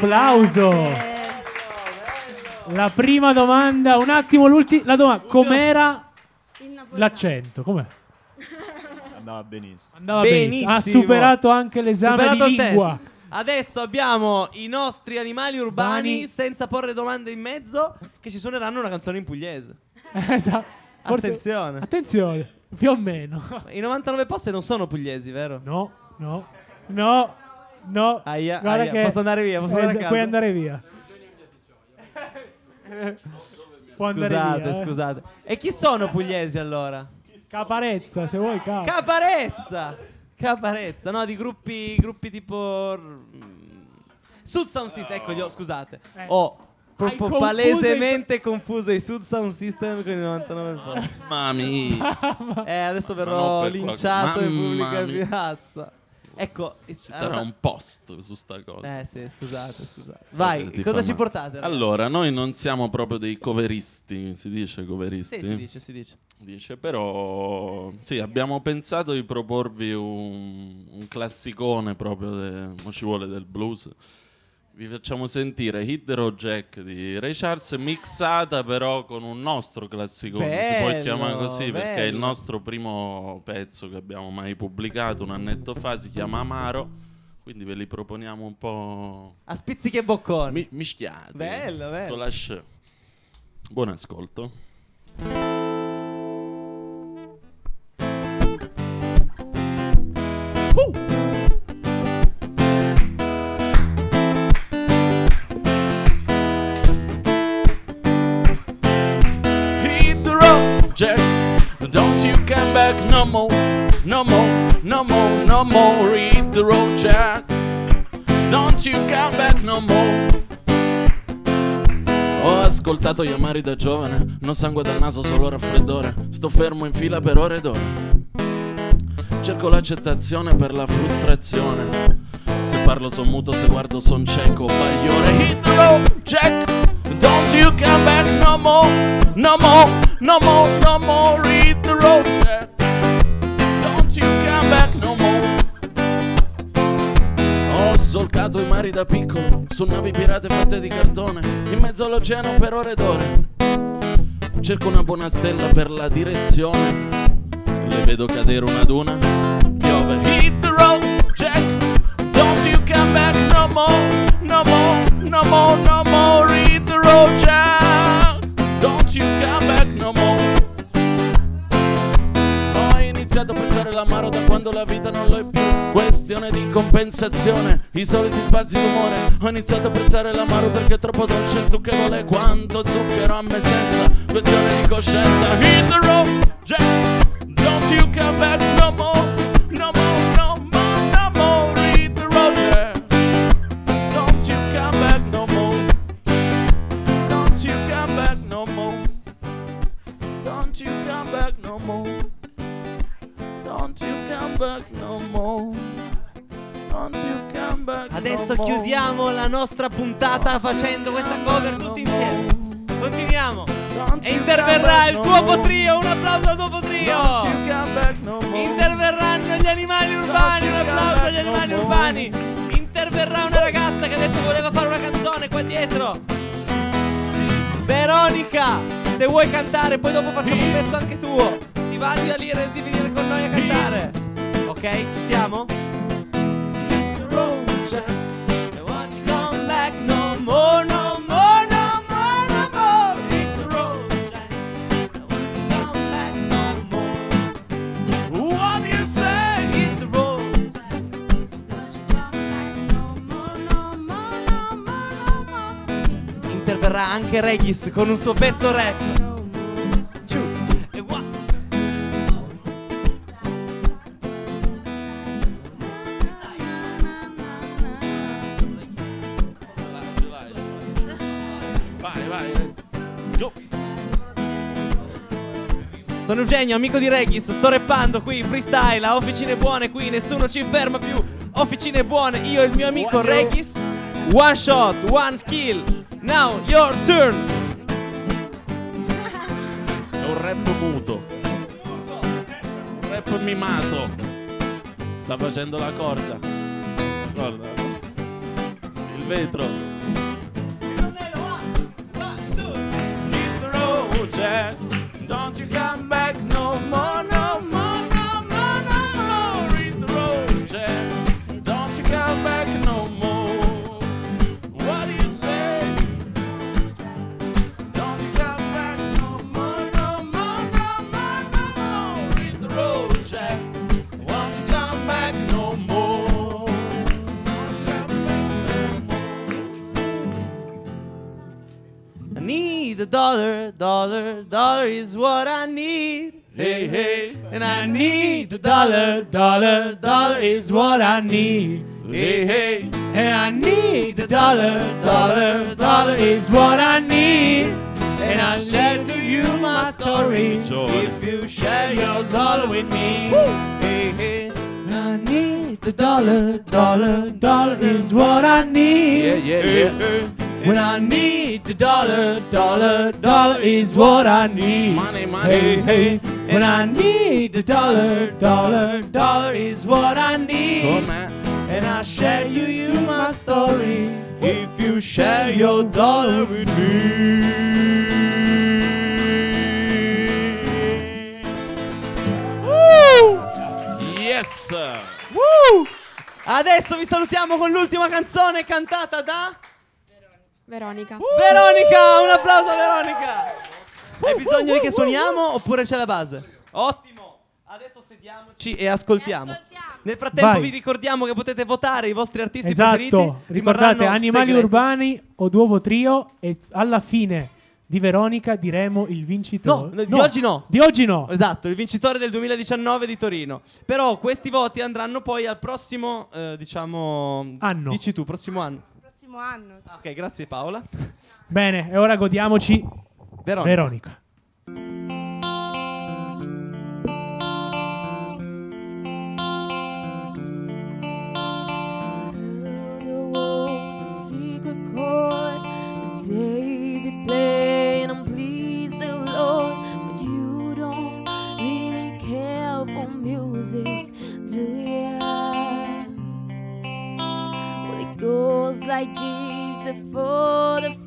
applauso. La prima domanda, un attimo, l'ultima. La domanda, com'era l'accento? Com'è? Andava benissimo. Andava benissimo. Ha superato anche l'esame Superato di lingua. test. Adesso abbiamo i nostri animali urbani Urbani. senza porre domande in mezzo che ci suoneranno una canzone in pugliese. esatto. Forse- Attenzione. Attenzione, più o meno. I 99 poste non sono pugliesi, vero? No, no, no, no. Aia, Guarda aia, che- posso andare via, posso Eh, andare a casa? Puoi andare via. Può andare Scusate, via, eh. scusate. E chi sono pugliesi allora? Caparezza, se vuoi, cap. Caparezza! Caparezza, no, di gruppi, gruppi tipo... mm, Sud Sound System, ecco, io, scusate. Eh. Ho proprio confuso palesemente confuso i Sud Sound System con i 99 volt. Mamma mia. Eh, adesso verrò per linciato qualche- in pubblica piazza. Ecco, Ci sarà un post su sta cosa. Eh sì, scusate, scusate. Vai, ti cosa ci portate? ragazzi? Allora, noi non siamo proprio dei coveristi, si dice coveristi? Sì, si dice, si dice. Dice, però sì, abbiamo pensato di proporvi un, un classicone proprio, de- mo ci vuole del blues. Vi facciamo sentire Road Jack di Ray Charles mixata però con un nostro classicone, si può Bello, chiamare così perché è il bello. nostro primo pezzo che abbiamo mai pubblicato un annetto fa, si chiama Amaro, quindi ve li proponiamo un po' A spizzichi e bocconi. mi- mischiati. Bello, bello. Buon ascolto. No more, no more, no more, no more. Hit the road, Jack. Don't you come back no more. Ho ascoltato gli amari da giovane, non sangue dal naso, solo raffreddore. Sto fermo in fila per ore ed ore. Cerco l'accettazione per la frustrazione. Se parlo son muto, se guardo son cieco, bagliore. Hit the road, Jack. Don't you come back no more, no more, no more, no more. Hit the road, Jack. You come back no more. Ho solcato i mari da piccolo, su navi pirate fatte di cartone, in mezzo all'oceano per ore ed ore. Cerco una buona stella per la direzione, le vedo cadere una duna, piove. Hit the road, Jack, don't you come back no more, no more, no more, no more. Hit the road, Jack, quando la vita non lo è più. Questione di compensazione, i soliti sbalzi d'umore. Ho iniziato a pensare l'amaro perché è troppo dolce, stucchevole quanto zucchero a me senza. Questione di coscienza. Hit the road, Jack. Don't you come back no more, Adesso chiudiamo la nostra puntata facendo questa cover tutti insieme. Continuiamo. E interverrà il tuo trio. Un applauso al tuo trio. Interverranno gli animali urbani. Un applauso agli animali urbani. Interverrà una ragazza che ha detto voleva fare una canzone qua dietro. Veronica, se vuoi cantare, poi dopo facciamo un pezzo anche tuo. Ti va di venire con noi a cantare? Ok, ci siamo? Interverrà anche Regis con un suo pezzo rap. Sono Eugenio, amico di Regis, sto rappando qui, freestyle, a officine buone qui, nessuno ci ferma più. Officine buone, io e il mio amico Regis. One shot, one kill. Now your turn. È un rap muto. Un rap mimato. Sta facendo la corda. Guarda. Il vetro. Don't you come back dollar, dollar, dollar is what I need. Hey, hey. And I need a dollar, dollar, dollar is what I need. Hey, hey. And I need the dollar, dollar, dollar is what I need. And I share to you my story. If you share your dollar with me. Hey, hey. I need the dollar, dollar, dollar is what I need. Yeah, yeah, Hey, yeah. hey. When I need the dollar, dollar, dollar is what I need. Money, money. Hey, hey. When I need the dollar, dollar, dollar is what I need. Come? And I share to you my story if you share your dollar with me. Woo! Yes! Woo! Adesso vi salutiamo con l'ultima canzone cantata da Veronica. Veronica. Un applauso a Veronica. Hai bisogno di che suoniamo oppure c'è la base? Ottimo. Adesso sediamoci e ascoltiamo. Nel frattempo Vai. vi ricordiamo che potete votare i vostri artisti Esatto, preferiti. ricordate Animali segreti. Urbani o Duovo Trio e alla fine di Veronica diremo il vincitore. No, di oggi no. Di oggi no. Esatto, il vincitore del 2019 di Torino. Però questi voti andranno poi al prossimo, eh, diciamo... Anno. Dici tu, prossimo anno. Prossimo anno. Ah, Ok, grazie Paola. Bene, e ora godiamoci Veronica. Veronica. This: the four, the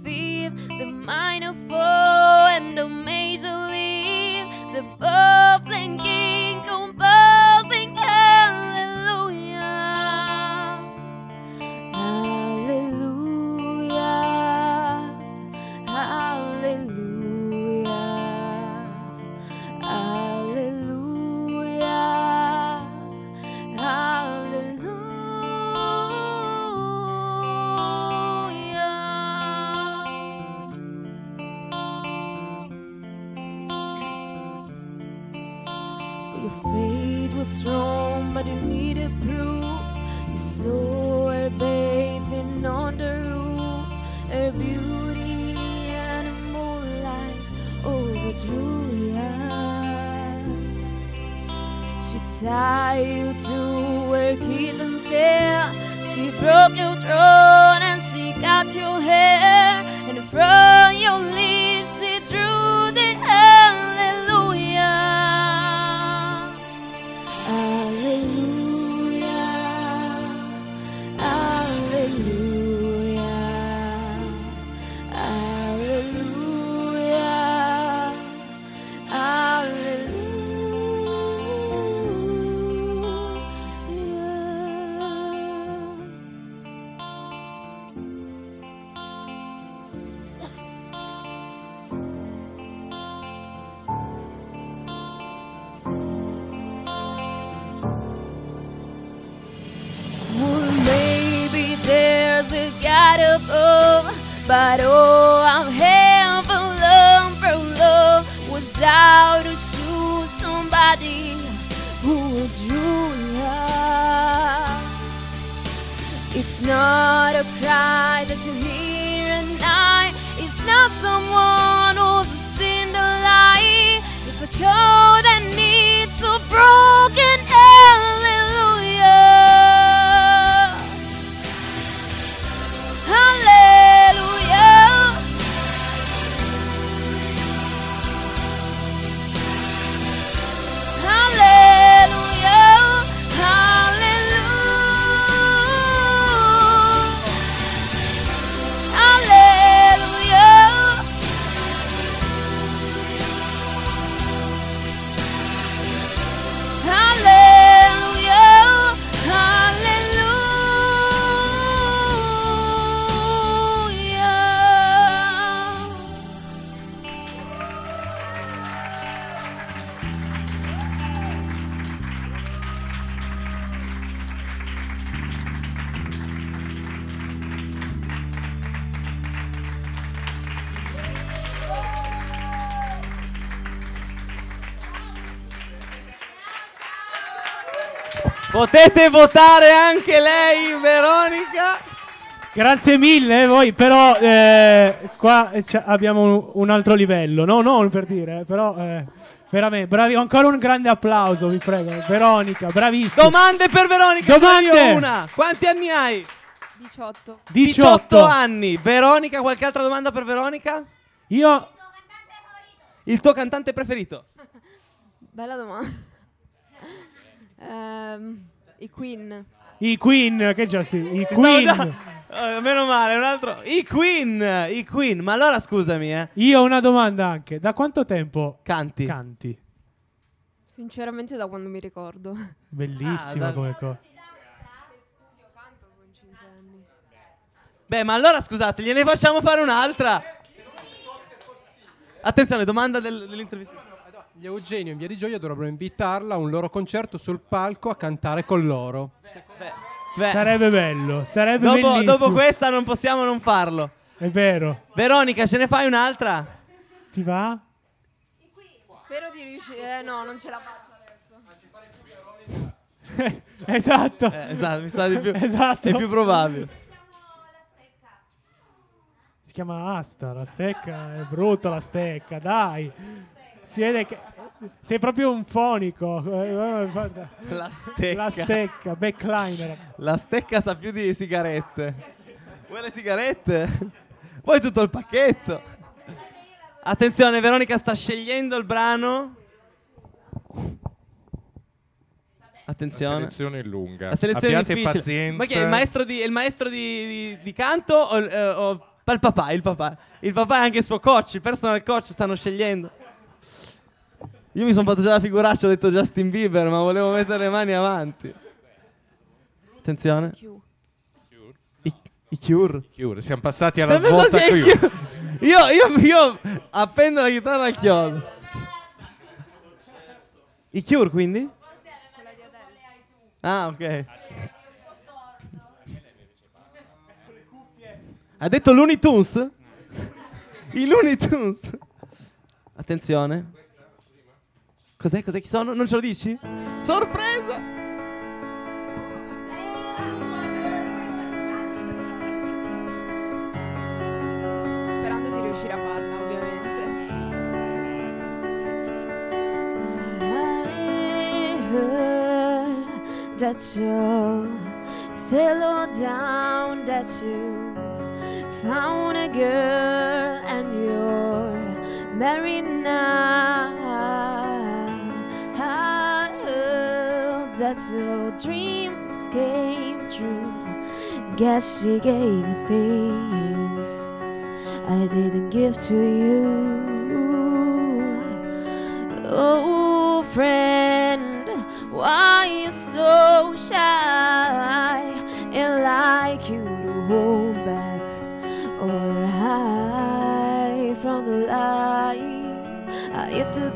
Potete votare anche lei, Veronica. Grazie mille, voi però eh, qua eh, abbiamo un, altro livello, no, non per dire, eh, però eh, veramente bravi, ancora un grande applauso, vi prego. Veronica, bravissima. Domande per Veronica. Domande. una. Quanti anni hai? 18. 18. anni. Veronica, qualche altra domanda per Veronica? Io Il tuo cantante preferito? Bella domanda. Ehm, I Queen. i Queen, che sti, i Queen. già- Eh, meno male, un altro. I Queen, i Queen. Ma allora scusami, eh. Io ho una domanda anche. Da quanto tempo Canti? canti? Sinceramente da quando mi ricordo. Bellissima Ah, da- come cosa. Beh, ma allora scusate, gliene facciamo fare un'altra. Attenzione, domanda del- dell'intervista. Gli Eugenio in Via di Gioia dovrebbero invitarla a un loro concerto sul palco a cantare con loro. Beh, Sarebbe bello, sarebbe dopo, bellissimo. dopo questa non possiamo non farlo. È vero. Veronica, ce ne fai un'altra? Ti va? Spero di riuscire. Eh no, non ce la faccio adesso. esatto. Eh, esatto, mi sa di più. Esatto. È più probabile. Si chiama Asta, la stecca è brutta la stecca, dai. Si vede che sei proprio un fonico. Eh, eh, guarda. La stecca. La stecca, backliner. La stecca sa più di sigarette. Vuoi le sigarette? Vuoi tutto il pacchetto? Attenzione, Veronica sta scegliendo il brano. Attenzione. La selezione è lunga. La selezione Abbiate è difficile. pazienza. Ma che è il maestro di, il maestro di, di- di canto o, il- eh, o- il papà? Il papà. Il papà è anche il suo coach, il personal coach stanno scegliendo. Io mi sono fatto già la figuraccia, ho detto Justin Bieber, ma volevo mettere le mani avanti. Attenzione. I, i Cure. Cure, Siamo passati alla Siamo svolta ai qui. Cure. Io, io, io appendo la chitarra al chiodo. I Cure quindi? Ah, ok. Ha detto Looney Tunes? I Looney Tunes. Attenzione. Cos'è? Cos'è? Chi sono? Non ce lo dici? Sorpresa! Sperando di riuscire a farla, ovviamente. I heard that you settled down, that you found a girl and you're married now. That your dreams came true. Guess she gave the things I didn't give to you. Oh, friend, why you so shy and like you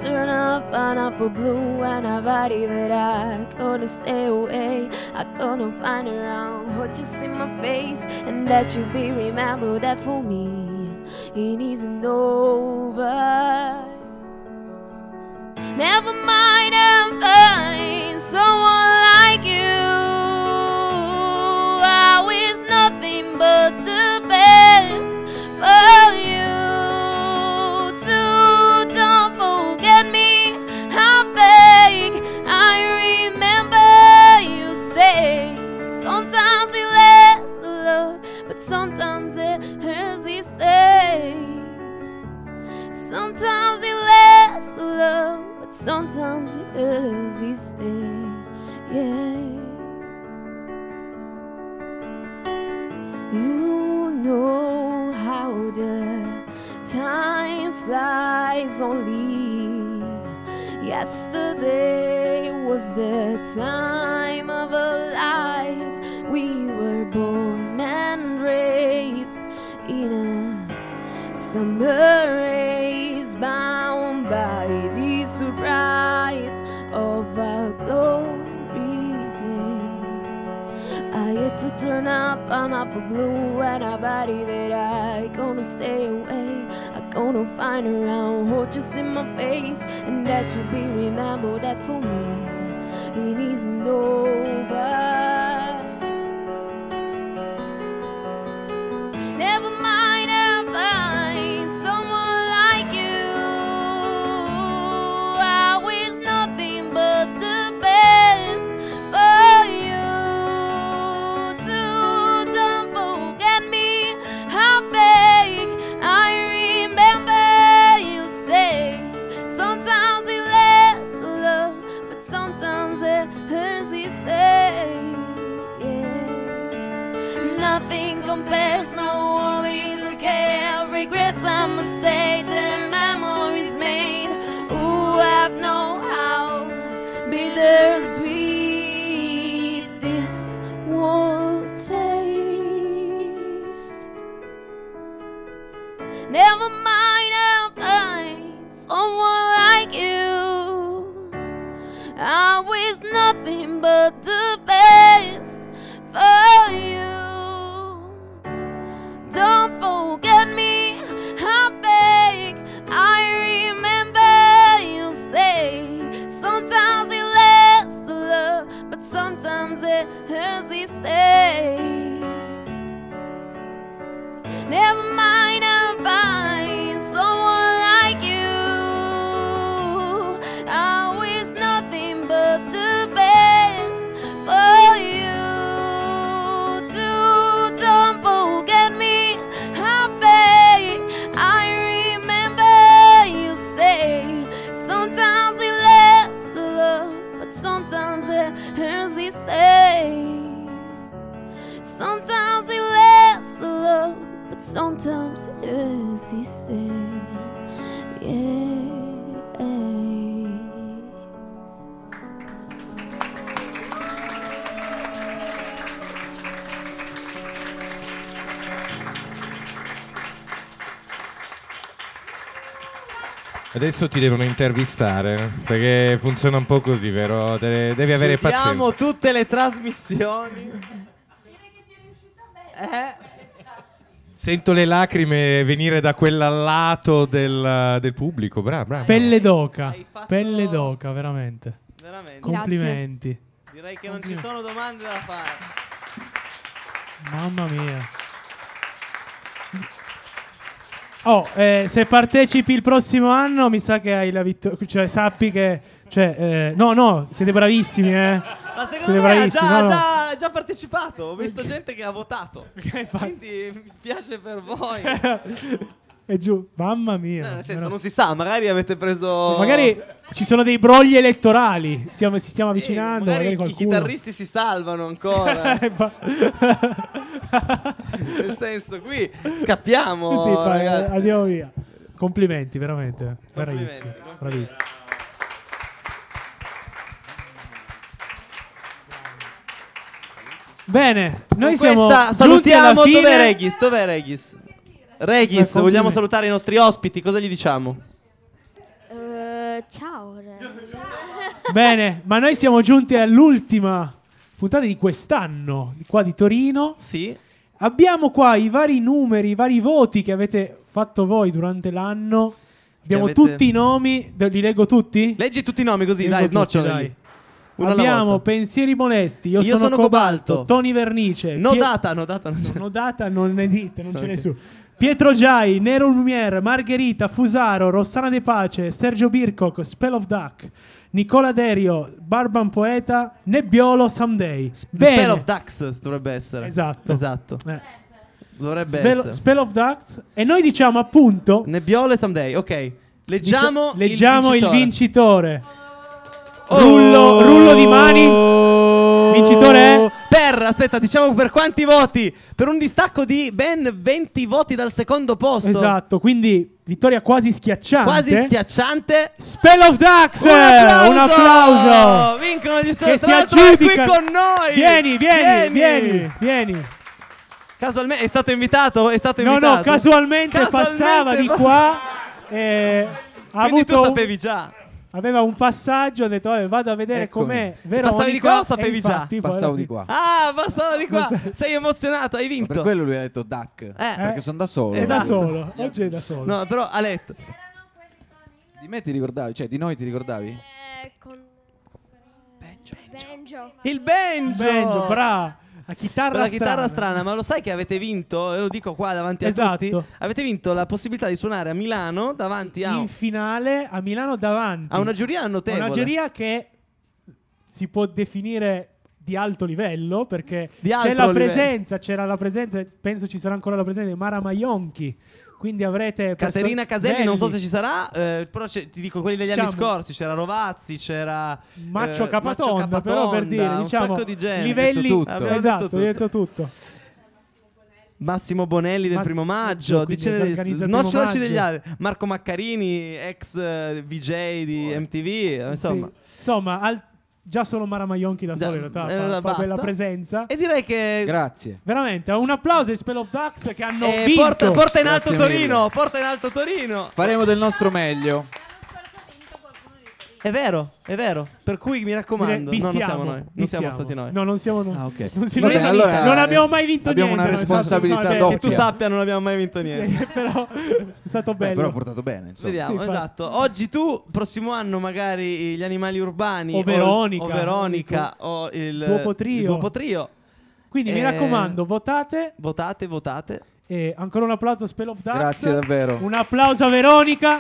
turn up a blue and a body, but I couldn't stay away. I couldn't find around what you see my face, and that you be remembered that for me it isn't over. Never mind, I'm fine. Someone like you. I wish nothing but the hurts. Stay. Yeah. You know how the time flies only. Yesterday was the time of a life. We were born and raised in a summer turn up and up a blue and a body that I gonna stay away. I gonna find around what you in my face and that you be remembered that for me it isn't over. Adesso ti devono intervistare perché funziona un po' così, vero? Te- devi avere Chiudiamo pazienza. tutte le trasmissioni. Eh? Sento le lacrime venire da quel lato del, del pubblico. Bravo, bravo. Pelle d'oca. Pelle d'oca, veramente. Veramente. Complimenti. Direi che non ci sono domande da fare. Mamma mia. Oh, eh, se partecipi il prossimo anno, mi sa che hai la vittoria. Cioè, sappi che. Cioè, eh, no, no, siete bravissimi, eh. Ma Siete secondo me ha già, no. già- già partecipato. Ho visto gente che ha votato. Quindi mi spiace per voi. È giù, mamma mia. No, nel senso, non si sa, magari avete preso. Magari ci sono dei brogli elettorali. Stiamo, ci stiamo Sì, avvicinando. magari Magari, i chitarristi si salvano ancora. Eh, Nel senso, qui scappiamo. Sì, fa- andiamo via. Complimenti, veramente. Complimenti, bravissimi. Bene, noi Con siamo questa salutiamo. Dov'è Regis? Dov'è Regis? Regis, vogliamo salutare i nostri ospiti. Cosa gli diciamo? Eh, ciao. Bene, ma noi siamo giunti all'ultima puntata di quest'anno, di qua di Torino. Sì. Abbiamo qua i vari numeri, i vari voti che avete fatto voi durante l'anno. Abbiamo avete- tutti i nomi, li leggo tutti? Leggi tutti i nomi così, Leggo dai, snocciolali. Abbiamo. Pensieri Molesti, io, Io sono Cobalto. Tony Vernice. No Pie- data, no data. non c'è. No data non esiste, non ce n'è Ok. Pietro Giai, Nero Lumiere, Margherita, Fusaro, Rossana De Pace, Sergio Bircock, Spell of Duck, Nicola Derio, Barban Poeta, Nebbiolo Someday. The Spell of Ducks dovrebbe essere. Esatto. Esatto. Eh. Dovrebbe Spell, essere. Spell of Ducks. E noi diciamo appunto. Nebbiolo e Someday, ok. Leggiamo, dicia- leggiamo il vincitore. vincitore. Rullo, rullo di mani. Vincitore è. Per, aspetta, diciamo per quanti voti? Per un distacco di ben 20 voti dal secondo posto. Esatto, quindi vittoria quasi schiacciante. Quasi schiacciante. Spell of Ducks! Un applauso! Un applauso! Vincono gli Spell l'altro è qui con noi. Vieni, vieni, vieni, vieni. Casualmente è stato invitato, è stato No, invitato. no, casualmente, Casualmente passava di va- qua. E ha Quindi avuto tu sapevi già. Aveva un passaggio, ha detto "Vabbè, vado a vedere Eccomi. com'è. Veronica, Passavi di qua o sapevi già? Passavo di qua. Ah, passava di qua. Sei emozionato, hai vinto. Per quello lui ha detto Duck. Perché sono da solo. È da Esatto. solo, oggi è da solo. No, però ha letto. Di me ti ricordavi? Cioè, di noi ti ricordavi? Eh, con... Benjo. Il banjo! Banjo, bra. La chitarra Con la chitarra strana. strana, ma lo sai che avete vinto? Lo dico qua davanti a Esatto. tutti. Avete vinto la possibilità di suonare a Milano davanti a, In finale a Milano davanti. a una giuria notevole. Una giuria che si può definire di alto livello perché Di c'è alto la livello. presenza, c'era la presenza, penso ci sarà ancora la presenza di Mara Maionchi. Quindi avrete Caterina Caselli, non so se belli. ci sarà, eh, però c'è- ti dico quelli degli anni Diciamo- scorsi. C'era Rovazzi, c'era Maccio eh, Capatonda, Maccio però per dire, Capatonda, diciamo, un sacco di gente. livelli Detto tutto. Abbiamo esatto, detto hai detto tutto. Massimo Bonelli del primo maggio, dicene snocciolaci degli altri. Marco Maccarini, ex eh, VJ di MTV, insomma. Sì. Insomma, al- già solo Mara Maionchi da sola in realtà eh, fa, fa presenza. E direi che Grazie. Veramente, un applauso ai Spell of Ducks che hanno eh, vinto. porta, porta in alto Grazie Torino, porta in alto Torino. Faremo del nostro meglio. È vero, è vero. Per cui mi raccomando, Vi no, non siamo, noi, non siamo siamo. stati noi. No, non siamo noi. Ah, ok. Non, si- Va bene, non- allora, non abbiamo mai vinto abbiamo niente. una noi, è stato- responsabilità no, doppia. Che tu sappia, non abbiamo mai vinto niente. però è stato Beh, bello. però ha portato bene. Insomma. Vediamo, Sì, fa- esatto. Oggi tu, prossimo anno, magari gli animali urbani O Veronica. o, Veronica, o il Duopo trio. il Duopo trio. Quindi mi Eh, raccomando, votate. Votate, votate. E ancora un applauso a Spell of Ducks. Grazie davvero. Un applauso a Veronica.